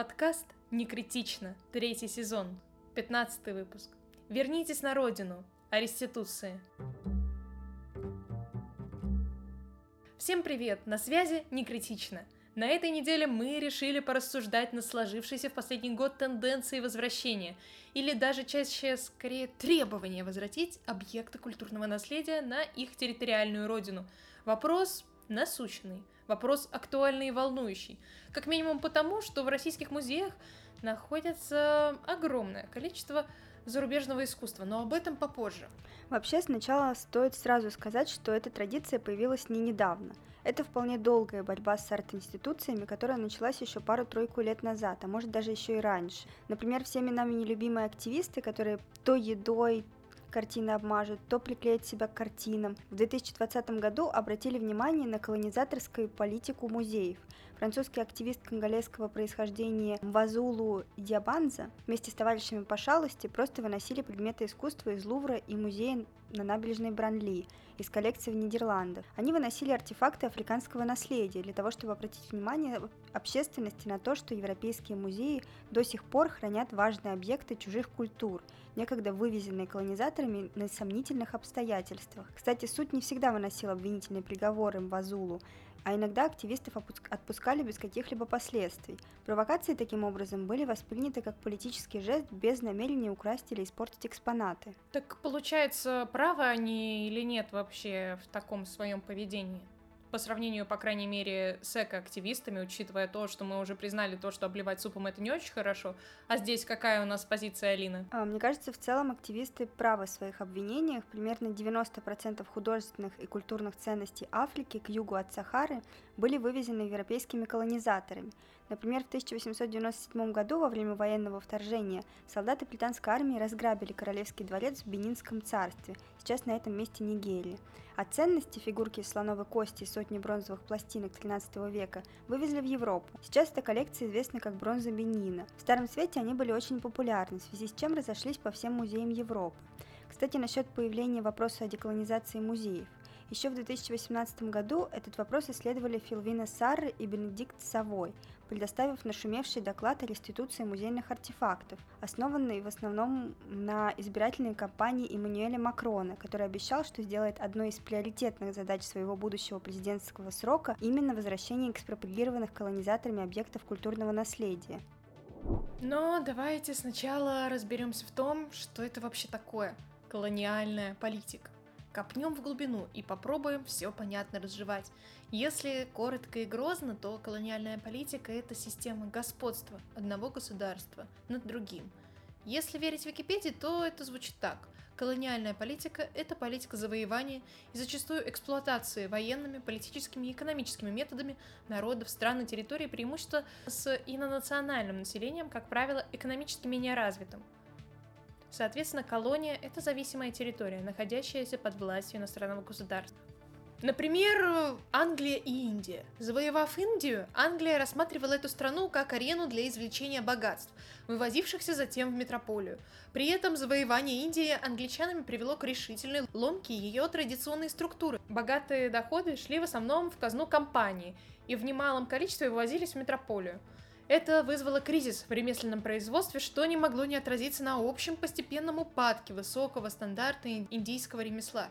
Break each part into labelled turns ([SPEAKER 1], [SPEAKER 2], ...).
[SPEAKER 1] Подкаст «Не критично», третий сезон, пятнадцатый выпуск. Вернитесь на родину, о реституции. Всем привет, на связи «Не критично». На этой неделе мы решили порассуждать на сложившейся в последний год тенденции возвращения, или даже чаще, скорее, требования возвратить объекты культурного наследия на их территориальную родину. Вопрос насущный, вопрос актуальный и волнующий. Как минимум потому, что в российских музеях находится огромное количество зарубежного искусства, но об этом попозже.
[SPEAKER 2] Вообще, сначала стоит сразу сказать, что эта традиция появилась не недавно. Это вполне долгая борьба с арт-институциями, которая началась еще пару-тройку лет назад, а может даже еще и раньше. Например, всеми нами нелюбимые активисты, которые то едой, картины обмажут, то приклеят себя к картинам. В 2020 году обратили внимание на колонизаторскую политику музеев. Французский активист конголезского происхождения Мвазулу Диабанза вместе с товарищами по шалости просто выносили предметы искусства из Лувра и музея на набережной Бранли из коллекции в Нидерландах. Они выносили артефакты африканского наследия для того, чтобы обратить внимание общественности на то, что европейские музеи до сих пор хранят важные объекты чужих культур, некогда вывезенные колонизаторами на сомнительных обстоятельствах. Кстати, суд не всегда выносил обвинительные приговоры Мвазулу, а иногда активистов отпускали без каких-либо последствий. Провокации таким образом были восприняты как политический жест без намерения украсть или испортить экспонаты.
[SPEAKER 1] Так получается, правы они или нет вообще в таком своем поведении? По сравнению, по крайней мере, с эко-активистами, учитывая то, что мы уже признали то, что обливать супом это не очень хорошо. А здесь какая у нас позиция Алины?
[SPEAKER 2] А, мне кажется, в целом активисты правы в своих обвинениях. Примерно 90% художественных и культурных ценностей Африки к югу от Сахары были вывезены европейскими колонизаторами. Например, в 1897 году во время военного вторжения солдаты британской армии разграбили королевский дворец в Бенинском царстве, сейчас на этом месте Нигерии. А ценности фигурки из слоновой кости и сотни бронзовых пластинок 13 века вывезли в Европу. Сейчас эта коллекция известна как бронза Бенина. В Старом Свете они были очень популярны, в связи с чем разошлись по всем музеям Европы. Кстати, насчет появления вопроса о деколонизации музеев. Еще в 2018 году этот вопрос исследовали Филвина Сарр и Бенедикт Савой, предоставив нашумевший доклад о реституции музейных артефактов, основанный в основном на избирательной кампании Эммануэля Макрона, который обещал, что сделает одной из приоритетных задач своего будущего президентского срока именно возвращение экспроприированных колонизаторами объектов культурного наследия.
[SPEAKER 1] Но давайте сначала разберемся в том, что это вообще такое колониальная политика. Копнем в глубину и попробуем все понятно разжевать. Если коротко и грозно, то колониальная политика – это система господства одного государства над другим. Если верить Википедии, то это звучит так. Колониальная политика – это политика завоевания и зачастую эксплуатации военными, политическими и экономическими методами народов, стран и территорий преимущества с инонациональным населением, как правило, экономически менее развитым. Соответственно, колония – это зависимая территория, находящаяся под властью иностранного государства. Например, Англия и Индия. Завоевав Индию, Англия рассматривала эту страну как арену для извлечения богатств, вывозившихся затем в метрополию. При этом завоевание Индии англичанами привело к решительной ломке ее традиционной структуры. Богатые доходы шли в основном в казну компании и в немалом количестве вывозились в метрополию. Это вызвало кризис в ремесленном производстве, что не могло не отразиться на общем постепенном упадке высокого стандарта индийского ремесла.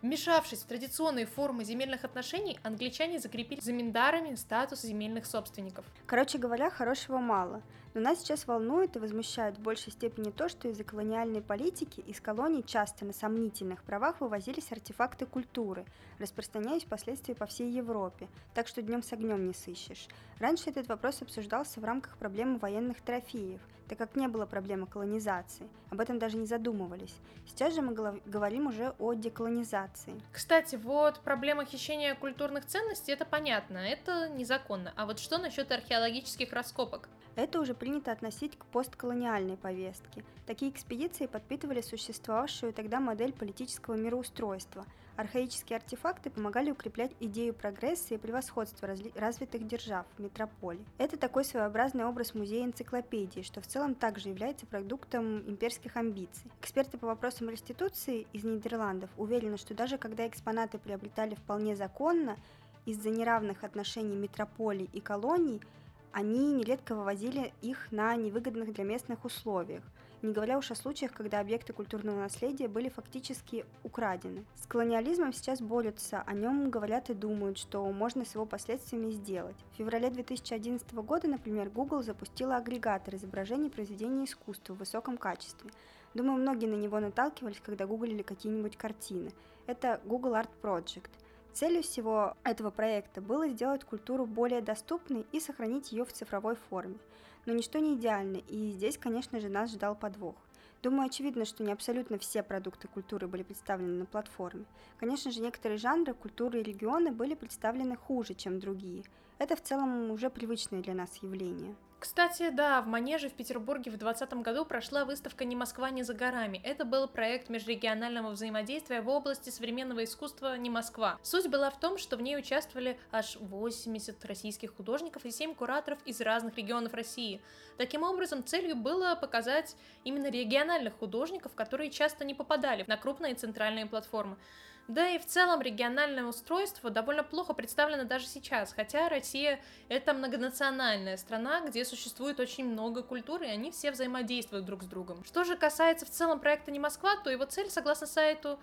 [SPEAKER 1] Вмешавшись в традиционные формы земельных отношений, англичане закрепили за миндарами статус земельных собственников.
[SPEAKER 2] Короче говоря, хорошего мало. Но нас сейчас волнует и возмущает в большей степени то, что из-за колониальной политики из колоний часто на сомнительных правах вывозились артефакты культуры, распространяясь впоследствии по всей Европе, так что днем с огнем не сыщешь. Раньше этот вопрос обсуждался в рамках проблемы военных трофеев, так как не было проблемы колонизации. Об этом даже не задумывались. Сейчас же мы говорим уже о деколонизации.
[SPEAKER 1] Кстати, вот проблема хищения культурных ценностей, это понятно, это незаконно. А вот что насчет археологических раскопок?
[SPEAKER 2] Это уже принято относить к постколониальной повестке. Такие экспедиции подпитывали существовавшую тогда модель политического мироустройства. Архаические артефакты помогали укреплять идею прогресса и превосходства развитых держав в метрополии. Это такой своеобразный образ музея-энциклопедии, что в целом также является продуктом имперских амбиций. Эксперты по вопросам реституции из Нидерландов уверены, что даже когда экспонаты приобретали вполне законно, из-за неравных отношений метрополий и колоний – они нередко вывозили их на невыгодных для местных условиях, не говоря уж о случаях, когда объекты культурного наследия были фактически украдены. С колониализмом сейчас борются, о нем говорят и думают, что можно с его последствиями сделать. В феврале 2011 года, например, Google запустила агрегатор изображений произведений искусства в высоком качестве. Думаю, многие на него наталкивались, когда гуглили какие-нибудь картины. Это Google Art Project – Целью всего этого проекта было сделать культуру более доступной и сохранить ее в цифровой форме. Но ничто не идеально, и здесь, конечно же, нас ждал подвох. Думаю, очевидно, что не абсолютно все продукты культуры были представлены на платформе. Конечно же, некоторые жанры, культуры и регионы были представлены хуже, чем другие. Это в целом уже привычное для нас явление.
[SPEAKER 1] Кстати, да, в Манеже в Петербурге в 2020 году прошла выставка «Не Москва, не за горами». Это был проект межрегионального взаимодействия в области современного искусства «Не Москва». Суть была в том, что в ней участвовали аж 80 российских художников и 7 кураторов из разных регионов России. Таким образом, целью было показать именно региональных художников, которые часто не попадали на крупные центральные платформы. Да и в целом региональное устройство довольно плохо представлено даже сейчас, хотя Россия это многонациональная страна, где существует очень много культур, и они все взаимодействуют друг с другом. Что же касается в целом проекта «Не Москва», то его цель, согласно сайту,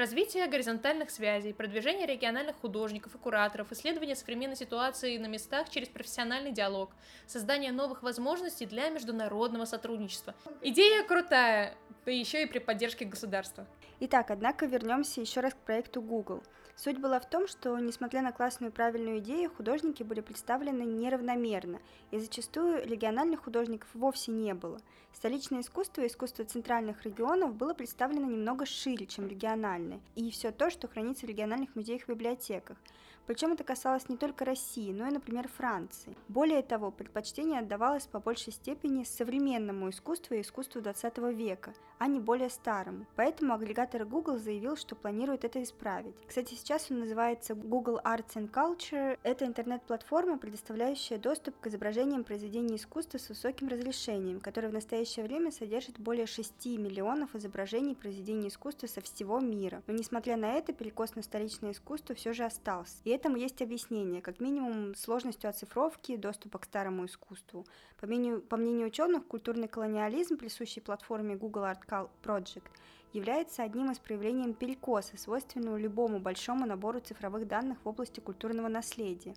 [SPEAKER 1] Развитие горизонтальных связей, продвижение региональных художников и кураторов, исследование современной ситуации на местах через профессиональный диалог, создание новых возможностей для международного сотрудничества. Идея крутая, да еще и при поддержке государства.
[SPEAKER 2] Итак, однако вернемся еще раз к проекту Google. Суть была в том, что, несмотря на классную и правильную идею, художники были представлены неравномерно, и зачастую региональных художников вовсе не было. Столичное искусство и искусство центральных регионов было представлено немного шире, чем региональное, и все то, что хранится в региональных музеях и библиотеках – причем это касалось не только России, но и, например, Франции. Более того, предпочтение отдавалось по большей степени современному искусству и искусству 20 века, а не более старому. Поэтому агрегатор Google заявил, что планирует это исправить. Кстати, сейчас он называется Google Arts and Culture. Это интернет-платформа, предоставляющая доступ к изображениям произведений искусства с высоким разрешением, которая в настоящее время содержит более 6 миллионов изображений произведений искусства со всего мира. Но несмотря на это, перекос на столичное искусство все же остался. И этому есть объяснение, как минимум сложностью оцифровки, доступа к старому искусству. По мнению, по мнению ученых, культурный колониализм, присущий платформе Google Art Project, является одним из проявлений перекоса, свойственного любому большому набору цифровых данных в области культурного наследия.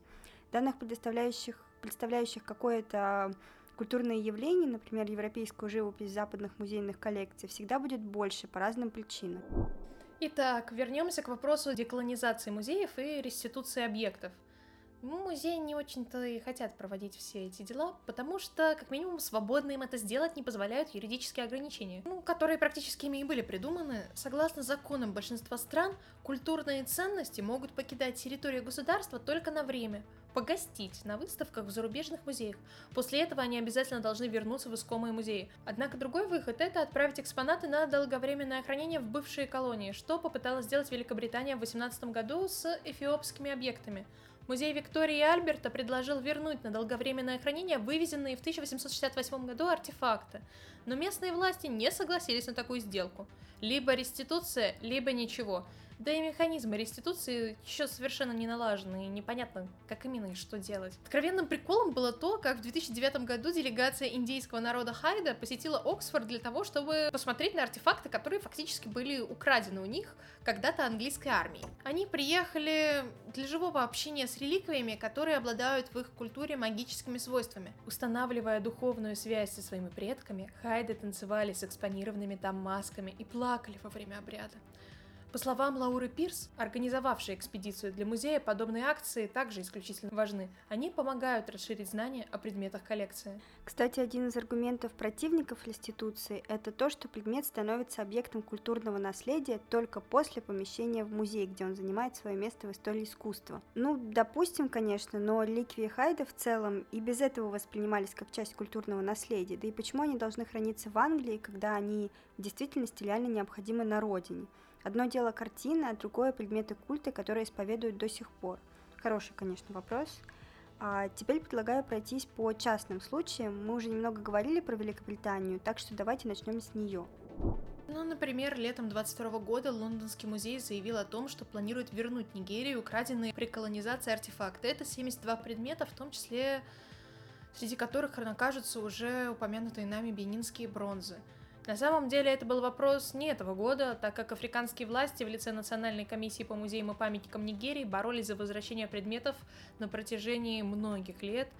[SPEAKER 2] Данных, предоставляющих, представляющих какое-то культурное явление, например, европейскую живопись западных музейных коллекций, всегда будет больше по разным причинам.
[SPEAKER 1] Итак, вернемся к вопросу деколонизации музеев и реституции объектов. Музеи не очень-то и хотят проводить все эти дела, потому что, как минимум, свободно им это сделать не позволяют юридические ограничения, ну, которые практически ими и были придуманы. Согласно законам большинства стран, культурные ценности могут покидать территорию государства только на время, погостить на выставках в зарубежных музеях. После этого они обязательно должны вернуться в искомые музеи. Однако другой выход – это отправить экспонаты на долговременное хранение в бывшие колонии, что попыталась сделать Великобритания в 2018 году с эфиопскими объектами. Музей Виктории и Альберта предложил вернуть на долговременное хранение вывезенные в 1868 году артефакты, но местные власти не согласились на такую сделку. Либо реституция, либо ничего – да и механизмы реституции еще совершенно не налажены, и непонятно, как именно и что делать. Откровенным приколом было то, как в 2009 году делегация индейского народа Хайда посетила Оксфорд для того, чтобы посмотреть на артефакты, которые фактически были украдены у них когда-то английской армией. Они приехали для живого общения с реликвиями, которые обладают в их культуре магическими свойствами. Устанавливая духовную связь со своими предками, Хайды танцевали с экспонированными там масками и плакали во время обряда. По словам Лауры Пирс, организовавшей экспедицию для музея, подобные акции также исключительно важны. Они помогают расширить знания о предметах коллекции.
[SPEAKER 2] Кстати, один из аргументов противников реституции – это то, что предмет становится объектом культурного наследия только после помещения в музей, где он занимает свое место в истории искусства. Ну, допустим, конечно, но реликвии Хайда в целом и без этого воспринимались как часть культурного наследия. Да и почему они должны храниться в Англии, когда они в действительности реально необходимы на родине? Одно дело картины, а другое предметы культа, которые исповедуют до сих пор. Хороший, конечно, вопрос. А теперь предлагаю пройтись по частным случаям. Мы уже немного говорили про Великобританию, так что давайте начнем с нее.
[SPEAKER 1] Ну, например, летом 22 года Лондонский музей заявил о том, что планирует вернуть Нигерию украденные при колонизации артефакты. Это 72 предмета, в том числе среди которых окажутся уже упомянутые нами бенинские бронзы. На самом деле это был вопрос не этого года, так как африканские власти в лице Национальной комиссии по музеям и памятникам Нигерии боролись за возвращение предметов на протяжении многих лет –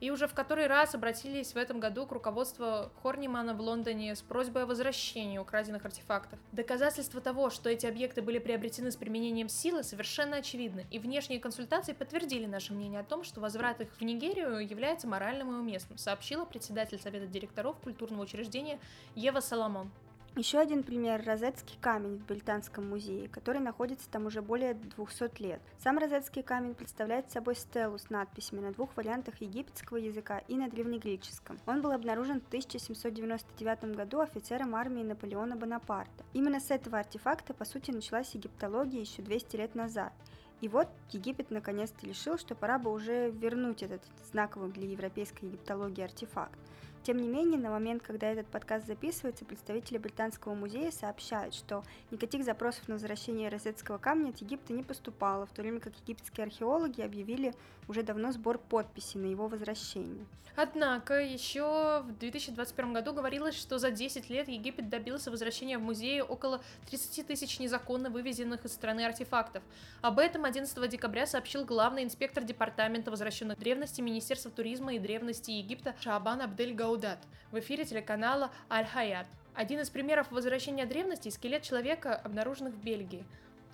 [SPEAKER 1] и уже в который раз обратились в этом году к руководству Хорнимана в Лондоне с просьбой о возвращении украденных артефактов. Доказательства того, что эти объекты были приобретены с применением силы, совершенно очевидны, и внешние консультации подтвердили наше мнение о том, что возврат их в Нигерию является моральным и уместным, сообщила председатель Совета директоров культурного учреждения Ева Соломон.
[SPEAKER 2] Еще один пример – Розетский камень в Британском музее, который находится там уже более 200 лет. Сам Розетский камень представляет собой стелу с надписями на двух вариантах египетского языка и на древнегреческом. Он был обнаружен в 1799 году офицером армии Наполеона Бонапарта. Именно с этого артефакта, по сути, началась египтология еще 200 лет назад. И вот Египет наконец-то решил, что пора бы уже вернуть этот знаковый для европейской египтологии артефакт. Тем не менее, на момент, когда этот подкаст записывается, представители Британского музея сообщают, что никаких запросов на возвращение розетского камня от Египта не поступало, в то время как египетские археологи объявили уже давно сбор подписей на его возвращение.
[SPEAKER 1] Однако еще в 2021 году говорилось, что за 10 лет Египет добился возвращения в музее около 30 тысяч незаконно вывезенных из страны артефактов. Об этом 11 декабря сообщил главный инспектор Департамента возвращенных древностей Министерства туризма и древности Египта Шабан Абдель Гаудат в эфире телеканала Аль-Хаят. Один из примеров возвращения древности – скелет человека, обнаруженных в Бельгии.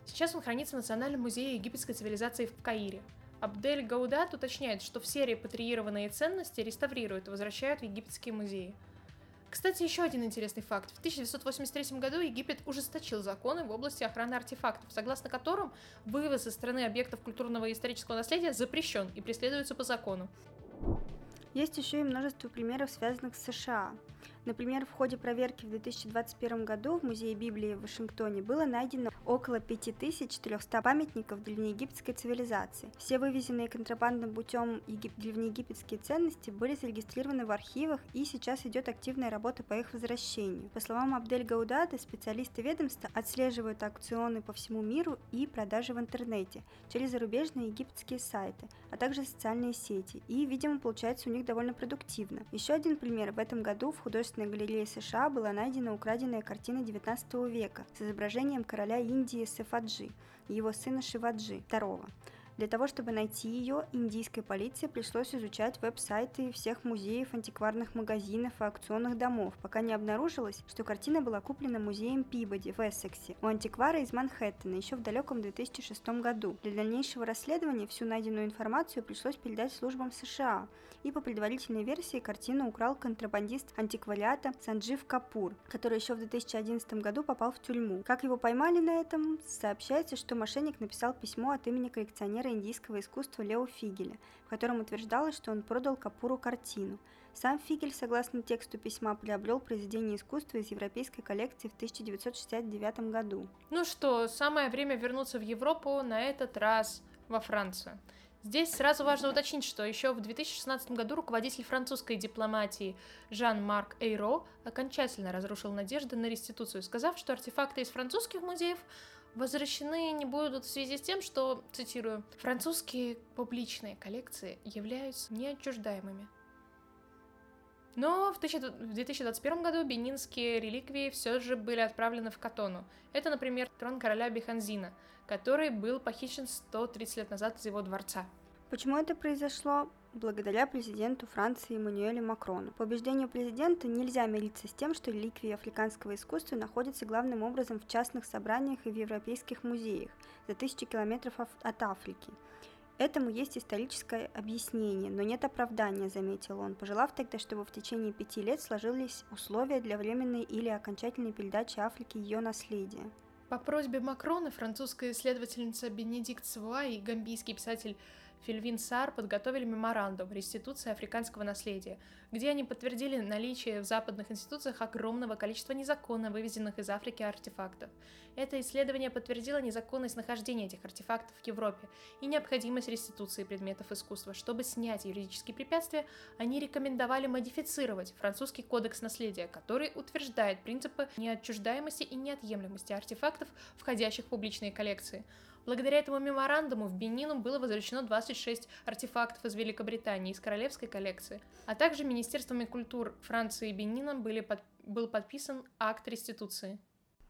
[SPEAKER 1] Сейчас он хранится в Национальном музее египетской цивилизации в Каире. Абдель Гаудат уточняет, что все репатриированные ценности реставрируют и возвращают в египетские музеи. Кстати, еще один интересный факт. В 1983 году Египет ужесточил законы в области охраны артефактов, согласно которым вывоз из страны объектов культурного и исторического наследия запрещен и преследуется по закону.
[SPEAKER 2] Есть еще и множество примеров, связанных с США. Например, в ходе проверки в 2021 году в Музее Библии в Вашингтоне было найдено около 5400 памятников древнеегипетской цивилизации. Все вывезенные контрабандным путем егип... древнеегипетские ценности были зарегистрированы в архивах и сейчас идет активная работа по их возвращению. По словам Абдель Гаудада, специалисты ведомства отслеживают аукционы по всему миру и продажи в интернете через зарубежные египетские сайты, а также социальные сети, и, видимо, получается у них довольно продуктивно. Еще один пример. В этом году в художественном Художественной галерее США была найдена украденная картина XIX века с изображением короля Индии Сефаджи и его сына Шиваджи II. Для того, чтобы найти ее, индийской полиции пришлось изучать веб-сайты всех музеев, антикварных магазинов и аукционных домов, пока не обнаружилось, что картина была куплена музеем Пибоди в Эссексе у антиквара из Манхэттена еще в далеком 2006 году. Для дальнейшего расследования всю найденную информацию пришлось передать службам США, и по предварительной версии картину украл контрабандист антиквариата Санджив Капур, который еще в 2011 году попал в тюрьму. Как его поймали на этом, сообщается, что мошенник написал письмо от имени коллекционера индийского искусства Лео Фигеля, в котором утверждалось, что он продал Капуру картину. Сам Фигель, согласно тексту письма, приобрел произведение искусства из европейской коллекции в 1969 году.
[SPEAKER 1] Ну что, самое время вернуться в Европу, на этот раз во Францию. Здесь сразу важно уточнить, что еще в 2016 году руководитель французской дипломатии Жан-Марк Эйро окончательно разрушил надежды на реституцию, сказав, что артефакты из французских музеев возвращены не будут в связи с тем, что, цитирую, «французские публичные коллекции являются неотчуждаемыми». Но в 2021 году бенинские реликвии все же были отправлены в Катону. Это, например, трон короля Биханзина, который был похищен 130 лет назад из его дворца.
[SPEAKER 2] Почему это произошло? благодаря президенту Франции Эммануэлю Макрону. По убеждению президента нельзя мириться с тем, что реликвии африканского искусства находятся главным образом в частных собраниях и в европейских музеях за тысячи километров от Африки. Этому есть историческое объяснение, но нет оправдания, заметил он, пожелав тогда, чтобы в течение пяти лет сложились условия для временной или окончательной передачи Африке ее наследия.
[SPEAKER 1] По просьбе Макрона французская исследовательница Бенедикт Савуа и гамбийский писатель Фельвин Сар подготовили меморандум реституции африканского наследия, где они подтвердили наличие в западных институциях огромного количества незаконно вывезенных из Африки артефактов. Это исследование подтвердило незаконность нахождения этих артефактов в Европе и необходимость реституции предметов искусства. Чтобы снять юридические препятствия, они рекомендовали модифицировать французский кодекс наследия, который утверждает принципы неотчуждаемости и неотъемлемости артефактов, входящих в публичные коллекции – Благодаря этому меморандуму в Бенину было возвращено 26 артефактов из Великобритании из королевской коллекции, а также Министерствами культур Франции и Бенина были под... был подписан акт реституции.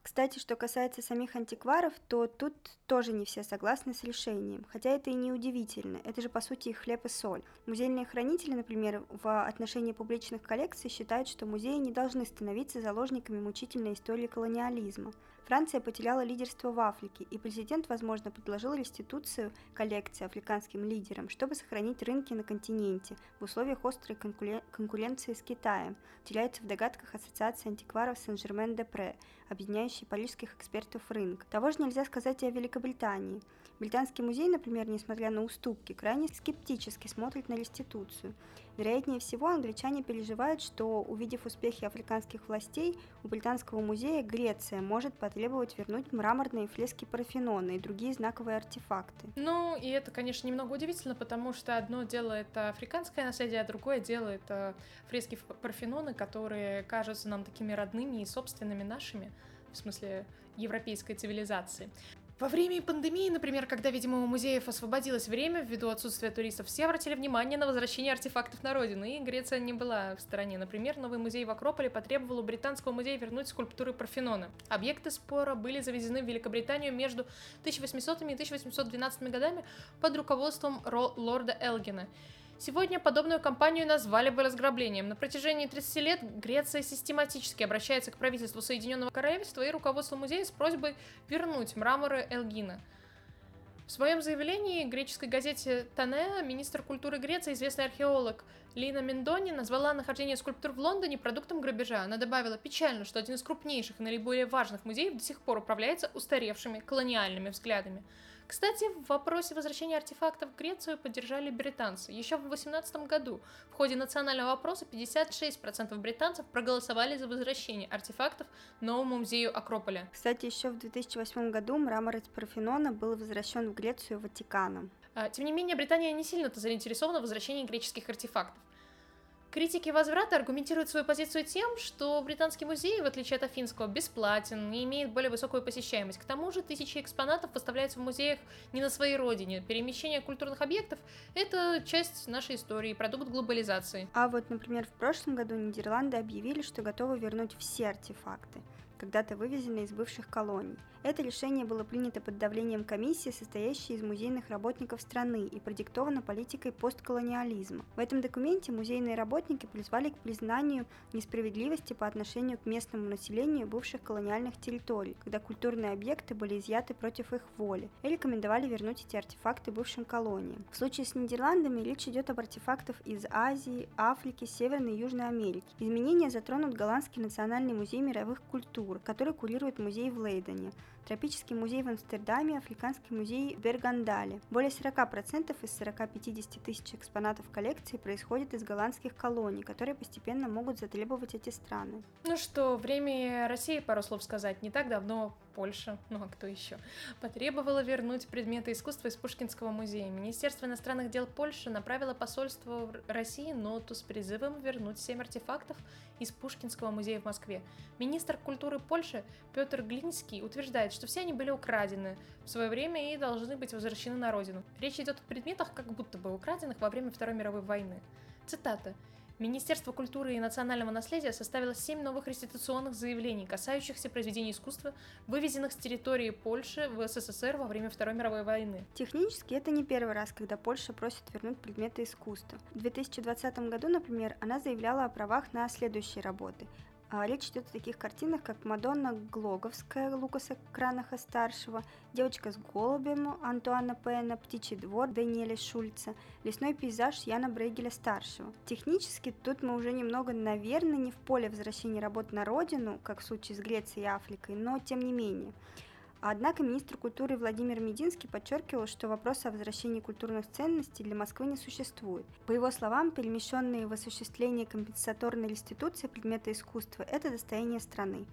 [SPEAKER 2] Кстати, что касается самих антикваров, то тут тоже не все согласны с решением, хотя это и не удивительно, это же по сути их хлеб и соль. Музейные хранители, например, в отношении публичных коллекций считают, что музеи не должны становиться заложниками мучительной истории колониализма. Франция потеряла лидерство в Африке, и президент, возможно, предложил реституцию коллекции африканским лидерам, чтобы сохранить рынки на континенте в условиях острой конкуренции с Китаем, теряется в догадках Ассоциации антикваров Сен-Жермен-де-Пре, объединяющей парижских экспертов рынка. Того же нельзя сказать и о Великобритании. Британский музей, например, несмотря на уступки, крайне скептически смотрит на реституцию. Вероятнее всего, англичане переживают, что, увидев успехи африканских властей, у Британского музея Греция может потребовать вернуть мраморные фрески Парфенона и другие знаковые артефакты.
[SPEAKER 1] Ну, и это, конечно, немного удивительно, потому что одно дело это африканское наследие, а другое дело это фрески Парфенона, которые кажутся нам такими родными и собственными нашими, в смысле европейской цивилизации. Во время пандемии, например, когда, видимо, у музеев освободилось время ввиду отсутствия туристов, все обратили внимание на возвращение артефактов на родину, и Греция не была в стороне. Например, новый музей в Акрополе потребовал у британского музея вернуть скульптуры Парфенона. Объекты спора были завезены в Великобританию между 1800 и 1812 годами под руководством лорда Элгина. Сегодня подобную кампанию назвали бы разграблением. На протяжении 30 лет Греция систематически обращается к правительству Соединенного Королевства и руководству музея с просьбой вернуть мраморы Элгина. В своем заявлении греческой газете Танеа министр культуры Греции, известный археолог Лина Мендони, назвала нахождение скульптур в Лондоне продуктом грабежа. Она добавила печально, что один из крупнейших и наиболее важных музеев до сих пор управляется устаревшими колониальными взглядами. Кстати, в вопросе возвращения артефактов в Грецию поддержали британцы. Еще в 2018 году в ходе национального опроса 56% британцев проголосовали за возвращение артефактов новому музею Акрополя.
[SPEAKER 2] Кстати, еще в 2008 году мрамор из Парфенона был возвращен в Грецию Ватиканом.
[SPEAKER 1] А, тем не менее, Британия не сильно-то заинтересована в возвращении греческих артефактов. Критики возврата аргументируют свою позицию тем, что британский музей, в отличие от афинского, бесплатен и имеет более высокую посещаемость. К тому же тысячи экспонатов выставляются в музеях не на своей родине. Перемещение культурных объектов – это часть нашей истории, продукт глобализации.
[SPEAKER 2] А вот, например, в прошлом году Нидерланды объявили, что готовы вернуть все артефакты когда-то вывезенные из бывших колоний. Это решение было принято под давлением комиссии, состоящей из музейных работников страны и продиктовано политикой постколониализма. В этом документе музейные работники призвали к признанию несправедливости по отношению к местному населению бывших колониальных территорий, когда культурные объекты были изъяты против их воли, и рекомендовали вернуть эти артефакты бывшим колониям. В случае с Нидерландами речь идет об артефактах из Азии, Африки, Северной и Южной Америки. Изменения затронут Голландский национальный музей мировых культур, который курирует музей в Лейдене тропический музей в Амстердаме, Африканский музей в Бергандале. Более 40% из 40-50 тысяч экспонатов коллекции происходит из голландских колоний, которые постепенно могут затребовать эти страны.
[SPEAKER 1] Ну что, время России, пару слов сказать. Не так давно Польша, ну а кто еще, потребовала вернуть предметы искусства из Пушкинского музея. Министерство иностранных дел Польши направило посольству России ноту с призывом вернуть семь артефактов из Пушкинского музея в Москве. Министр культуры Польши Петр Глинский утверждает, что все они были украдены в свое время и должны быть возвращены на родину. Речь идет о предметах, как будто бы украденных во время Второй мировой войны. Цитата. Министерство культуры и национального наследия составило семь новых реституционных заявлений, касающихся произведений искусства, вывезенных с территории Польши в СССР во время Второй мировой войны.
[SPEAKER 2] Технически это не первый раз, когда Польша просит вернуть предметы искусства. В 2020 году, например, она заявляла о правах на следующие работы речь идет о таких картинах, как Мадонна Глоговская Лукаса Кранаха-старшего, Девочка с голубем Антуана Пена, Птичий двор Даниэля Шульца, Лесной пейзаж Яна Брейгеля-старшего. Технически тут мы уже немного, наверное, не в поле возвращения работ на родину, как в случае с Грецией и Африкой, но тем не менее. Однако министр культуры Владимир Мединский подчеркивал, что вопрос о возвращении культурных ценностей для Москвы не существует. По его словам, перемещенные в осуществление компенсаторной реституции предметы искусства – это достояние страны.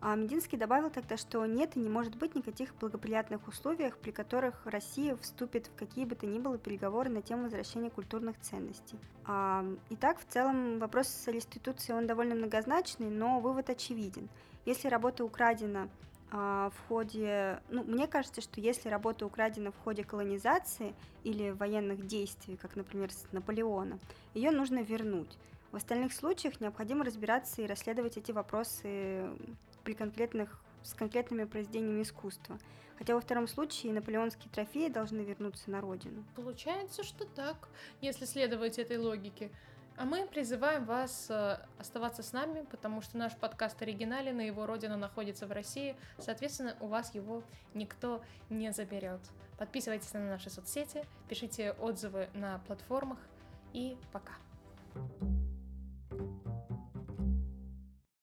[SPEAKER 2] А Мединский добавил тогда, что нет и не может быть никаких благоприятных условиях, при которых Россия вступит в какие бы то ни было переговоры на тему возвращения культурных ценностей. А, итак, в целом вопрос с реституцией он довольно многозначный, но вывод очевиден. Если работа украдена в ходе... Ну, мне кажется, что если работа украдена в ходе колонизации или военных действий, как, например, с Наполеоном, ее нужно вернуть. В остальных случаях необходимо разбираться и расследовать эти вопросы при конкретных, с конкретными произведениями искусства. Хотя во втором случае наполеонские трофеи должны вернуться на родину.
[SPEAKER 1] Получается, что так, если следовать этой логике. А мы призываем вас э, оставаться с нами, потому что наш подкаст оригинален, и его родина находится в России. Соответственно, у вас его никто не заберет. Подписывайтесь на наши соцсети, пишите отзывы на платформах и пока. thank you